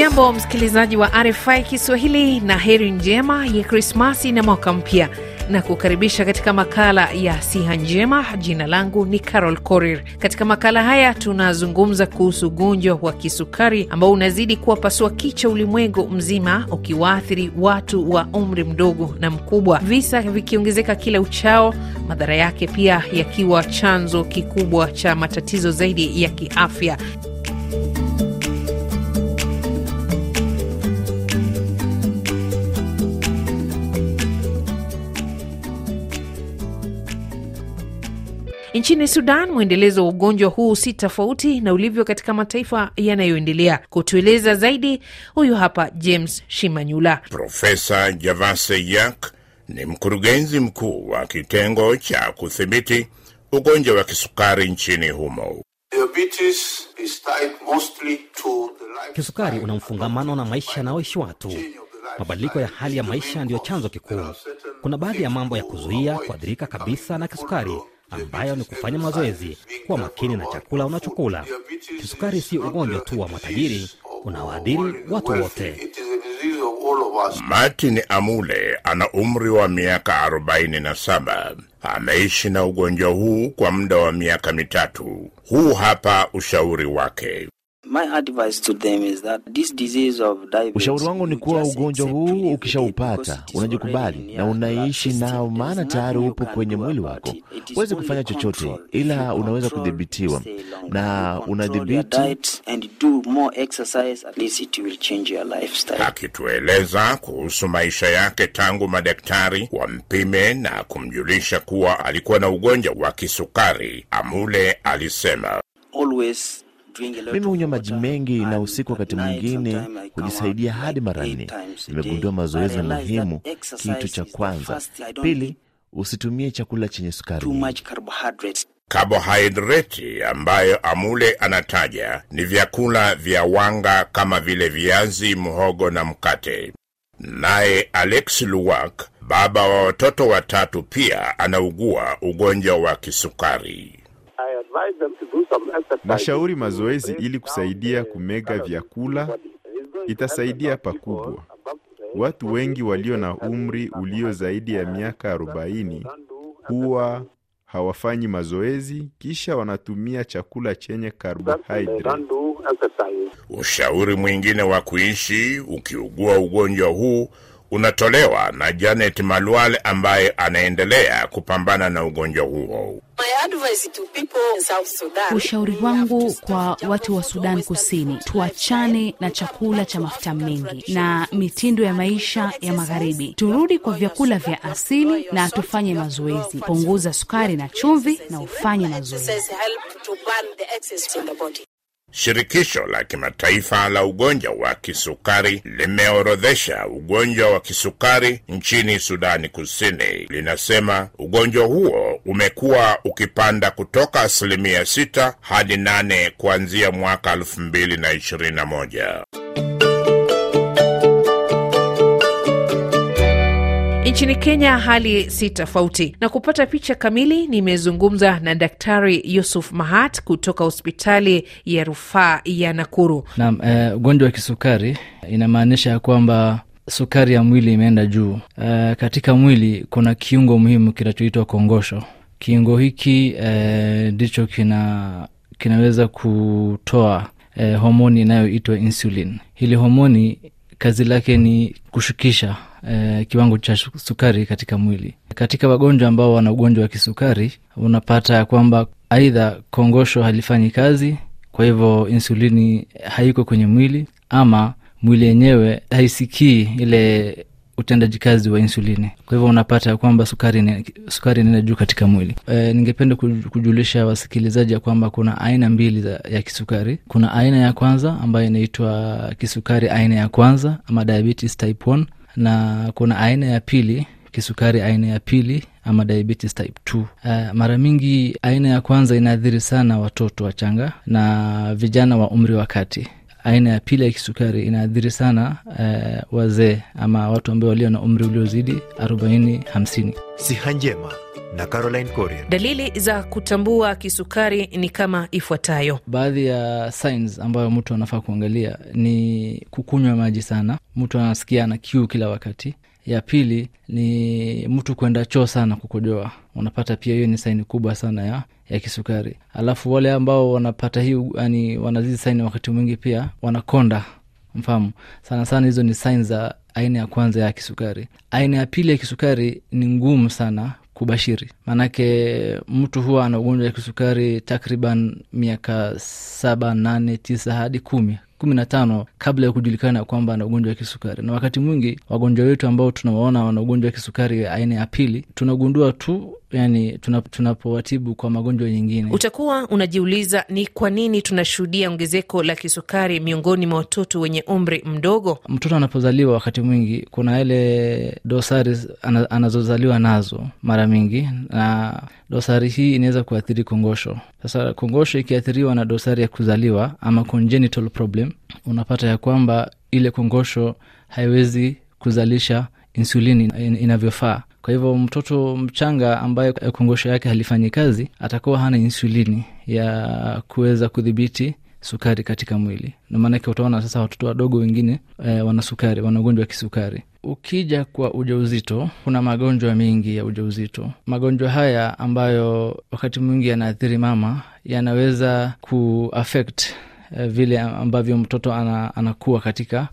Hujambo msikilizaji wa RFI Kiswahili na heri njema ya Krismasi na mwaka mpya na kukaribisha katika makala ya siha njema. Jina langu ni Carol Korir. Katika makala haya tunazungumza kuhusu ugonjwa wa kisukari ambao unazidi kuwapasua kicha ulimwengu mzima, ukiwaathiri watu wa umri mdogo na mkubwa, visa vikiongezeka kila uchao, madhara yake pia yakiwa chanzo kikubwa cha matatizo zaidi ya kiafya. Nchini Sudan, mwendelezo wa ugonjwa huu si tofauti na ulivyo katika mataifa yanayoendelea. Kutueleza zaidi, huyu hapa James Shimanyula. Profesa Javase Yak ni mkurugenzi mkuu wa kitengo cha kudhibiti ugonjwa wa kisukari nchini humo. Kisukari una mfungamano na maisha yanayoishi watu. Mabadiliko ya hali ya maisha ndiyo chanzo kikuu. Kuna baadhi ya mambo ya kuzuia kuathirika kabisa na kisukari ambayo ni kufanya mazoezi, kuwa makini na chakula unachokula. Kisukari si ugonjwa tu wa matajiri, unawaadhiri watu wote. Martin Amule ana umri wa miaka 47. Ameishi na ugonjwa huu kwa muda wa miaka mitatu. Huu hapa ushauri wake. Ushauri wangu ni kuwa ugonjwa huu ukishaupata unajikubali na unaishi nao, maana tayari upo kwenye mwili wako. Huwezi kufanya chochote, ila unaweza kudhibitiwa na unadhibiti. Akitueleza kuhusu maisha yake tangu madaktari wampime na kumjulisha kuwa alikuwa na ugonjwa wa kisukari, Amule alisema mimi hunywa maji mengi na usiku, wakati mwingine hujisaidia hadi mara nne. Nimegundua mazoezi ni muhimu, kitu cha kwanza. Pili, usitumie chakula chenye sukari nyingi. Ambayo Amule anataja ni vyakula vya wanga kama vile viazi, mhogo na mkate. Naye Alex Luwak, baba wa watoto watatu, pia anaugua ugonjwa wa kisukari. Nashauri mazoezi ili kusaidia kumega vyakula, itasaidia pakubwa. Watu wengi walio na umri ulio zaidi ya miaka 40 huwa hawafanyi mazoezi, kisha wanatumia chakula chenye carbohydrate. Ushauri mwingine wa kuishi ukiugua ugonjwa huu unatolewa na Janet Malwal ambaye anaendelea kupambana na ugonjwa huo. Ushauri wangu kwa watu wa Sudan Kusini, tuachane na chakula cha mafuta mengi na mitindo ya maisha ya magharibi, turudi kwa vyakula vya asili na tufanye mazoezi. Punguza sukari na chumvi na ufanye mazoezi. Shirikisho la kimataifa la ugonjwa wa kisukari limeorodhesha ugonjwa wa kisukari nchini Sudani Kusini. Linasema ugonjwa huo umekuwa ukipanda kutoka asilimia 6 hadi 8 kuanzia mwaka 2021. Nchini Kenya hali si tofauti. Na kupata picha kamili, nimezungumza na Daktari Yusuf Mahat kutoka hospitali ya rufaa ya Nakuru. Naam, eh, ugonjwa wa kisukari inamaanisha ya kwamba sukari ya mwili imeenda juu. Eh, katika mwili kuna kiungo muhimu kinachoitwa kongosho. Kiungo hiki ndicho eh, kina kinaweza kutoa eh, homoni inayoitwa insulin. Hili homoni kazi lake ni kushukisha eh, kiwango cha sukari katika mwili. Katika wagonjwa ambao wana ugonjwa wa kisukari, unapata ya kwamba aidha kongosho halifanyi kazi, kwa hivyo insulini haiko kwenye mwili, ama mwili yenyewe haisikii ile utendaji kazi wa insulini. Kwa hivyo unapata kwamba sukari inaenda juu katika mwili. E, ningependa kujulisha wasikilizaji ya kwamba kuna aina mbili za, ya kisukari. Kuna aina ya kwanza ambayo inaitwa kisukari aina ya kwanza ama diabetes type 1 na kuna aina ya pili kisukari aina ya pili ama diabetes type 2. Uh, mara mingi aina ya kwanza inaathiri sana watoto wachanga na vijana wa umri wa kati. Aina ya pili ya kisukari inaathiri sana eh, wazee ama watu ambao walio na umri uliozidi 40 50 Siha Njema na Caroline Corrier. Dalili za kutambua kisukari ni kama ifuatayo. baadhi ya signs ambayo mtu anafaa kuangalia ni kukunywa maji sana mtu anasikia ana kiu kila wakati ya pili ni mtu kwenda choo sana kukojoa. Unapata pia hiyo ni saini kubwa sana ya, ya kisukari. Alafu wale ambao wanapata hii yani wanazizi saini wakati mwingi pia wanakonda mfamu sana sana hizo ni signs za aina ya kwanza ya kisukari. Aina ya pili ya kisukari ni ngumu sana kubashiri. Maanake mtu huwa ana ugonjwa wa kisukari takriban miaka saba nane tisa hadi kumi kumi na tano kabla ya kujulikana kwamba ana ugonjwa wa kisukari. Na wakati mwingi wagonjwa wetu ambao tunawaona wana ugonjwa wa kisukari aina ya pili tunagundua tu yani tuna- tunapowatibu kwa magonjwa nyingine. Utakuwa unajiuliza ni kwa nini tunashuhudia ongezeko la kisukari miongoni mwa watoto wenye umri mdogo. mtoto anapozaliwa wakati mwingi kuna ile dosari anazozaliwa nazo mara mingi na dosari hii inaweza kuathiri kongosho. Sasa kongosho ikiathiriwa na dosari ya kuzaliwa ama congenital problem unapata ya kwamba ile kongosho haiwezi kuzalisha insulini in- inavyofaa kwa hivyo mtoto mchanga ambaye kongosho yake halifanyi kazi atakuwa hana insulini ya kuweza kudhibiti sukari katika mwili. Na maanake utaona sasa watoto wadogo wengine e, wana sukari wana ugonjwa wa kisukari. Ukija kwa ujauzito kuna magonjwa mengi ya ujauzito. Magonjwa haya ambayo wakati mwingi yanaathiri mama yanaweza kuaffect e, vile ambavyo mtoto ana, anakuwa katika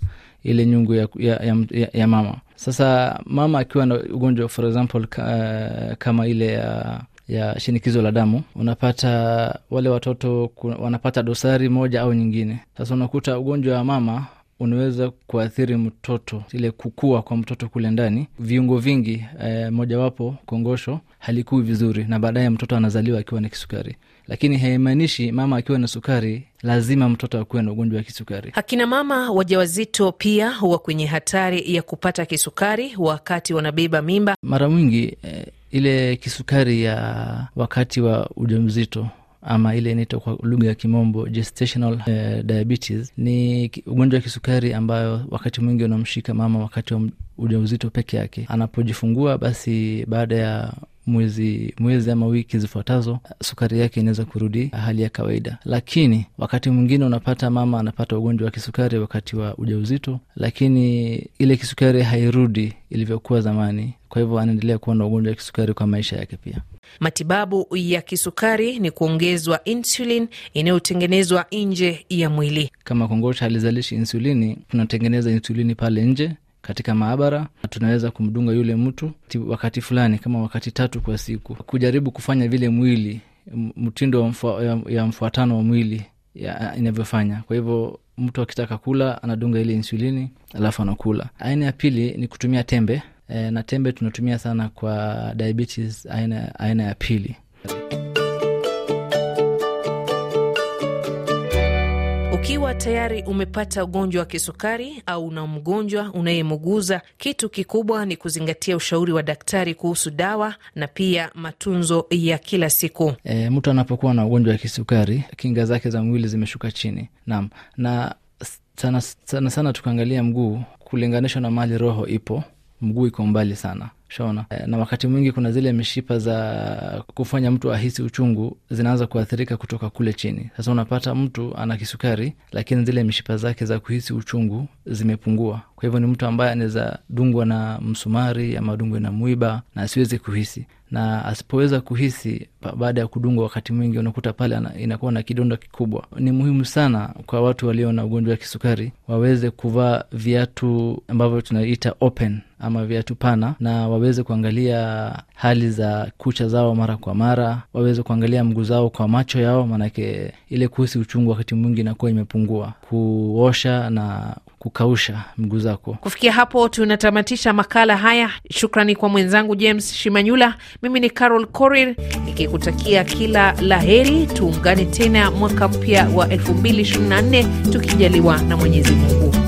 ile nyungu ya, ya, ya, ya, mama. Sasa mama akiwa na ugonjwa for example ka, kama ile ya ya shinikizo la damu unapata wale watoto wanapata dosari moja au nyingine. Sasa unakuta ugonjwa wa mama unaweza kuathiri mtoto ile kukua kwa mtoto kule ndani. Viungo vingi eh, mojawapo kongosho halikui vizuri na baadaye mtoto anazaliwa akiwa na kisukari. Lakini haimaanishi mama akiwa na sukari lazima mtoto akuwe na ugonjwa wa kisukari. Akina mama wajawazito pia huwa kwenye hatari ya kupata kisukari wakati wanabeba mimba. mara mwingi eh, ile kisukari ya wakati wa ujauzito ama ile inaitwa kwa lugha ya kimombo gestational eh, diabetes. Ni ugonjwa wa kisukari ambayo wakati mwingi unamshika mama wakati wa ujauzito peke yake. Anapojifungua basi baada ya mwezi mwezi ama wiki zifuatazo sukari yake inaweza kurudi hali ya kawaida. Lakini wakati mwingine unapata mama anapata ugonjwa wa kisukari wakati wa ujauzito lakini ile kisukari hairudi ilivyokuwa zamani. Kwa hivyo anaendelea kuwa na ugonjwa wa kisukari kwa maisha yake pia Matibabu ya kisukari ni kuongezwa insulin inayotengenezwa nje ya mwili. kama kongosho halizalishi insulini tunatengeneza insulini pale nje katika maabara na tunaweza kumdunga yule mtu wakati fulani kama wakati tatu kwa siku. Kujaribu kufanya vile mwili mtindo mfua, ya, ya mfuatano wa mwili inavyofanya. Kwa hivyo mtu akitaka kula anadunga ile insulini alafu anakula. Aina ya pili ni kutumia tembe e, na tembe tunatumia sana kwa diabetes aina, aina ya pili. Ukiwa tayari umepata ugonjwa wa kisukari au una mgonjwa unayemuguza, kitu kikubwa ni kuzingatia ushauri wa daktari kuhusu dawa na pia matunzo ya kila siku. e, mtu anapokuwa na ugonjwa wa kisukari kinga zake za mwili zimeshuka chini. Naam. Na sana sana, sana tukaangalia mguu kulinganishwa na mali roho ipo mguu iko mbali sana. Shaona e, na wakati mwingi kuna zile mishipa za kufanya mtu ahisi uchungu zinaanza kuathirika kutoka kule chini. Sasa unapata mtu ana kisukari lakini zile mishipa zake za kuhisi uchungu zimepungua. Kwa hivyo ni mtu ambaye anaweza dungwa na msumari ama dungwe na mwiba na asiwezi kuhisi na asipoweza kuhisi baada ya kudungwa wakati mwingi unakuta pale inakuwa na kidonda kikubwa. Ni muhimu sana kwa watu walio na ugonjwa wa kisukari waweze kuvaa viatu ambavyo tunaita open ama viatu pana na waweze kuangalia hali za kucha zao mara kwa mara waweze kuangalia mguu zao kwa macho yao maanake ile kuhisi uchungu wakati mwingi inakuwa imepungua. Kuosha na kukausha mguu zako Kufikia hapo tunatamatisha makala haya. Shukrani kwa mwenzangu James Shimanyula. Mimi ni Carol Korir nikikutakia kila la heri. Tuungane tena mwaka mpya wa 2024 tukijaliwa na Mwenyezi Mungu.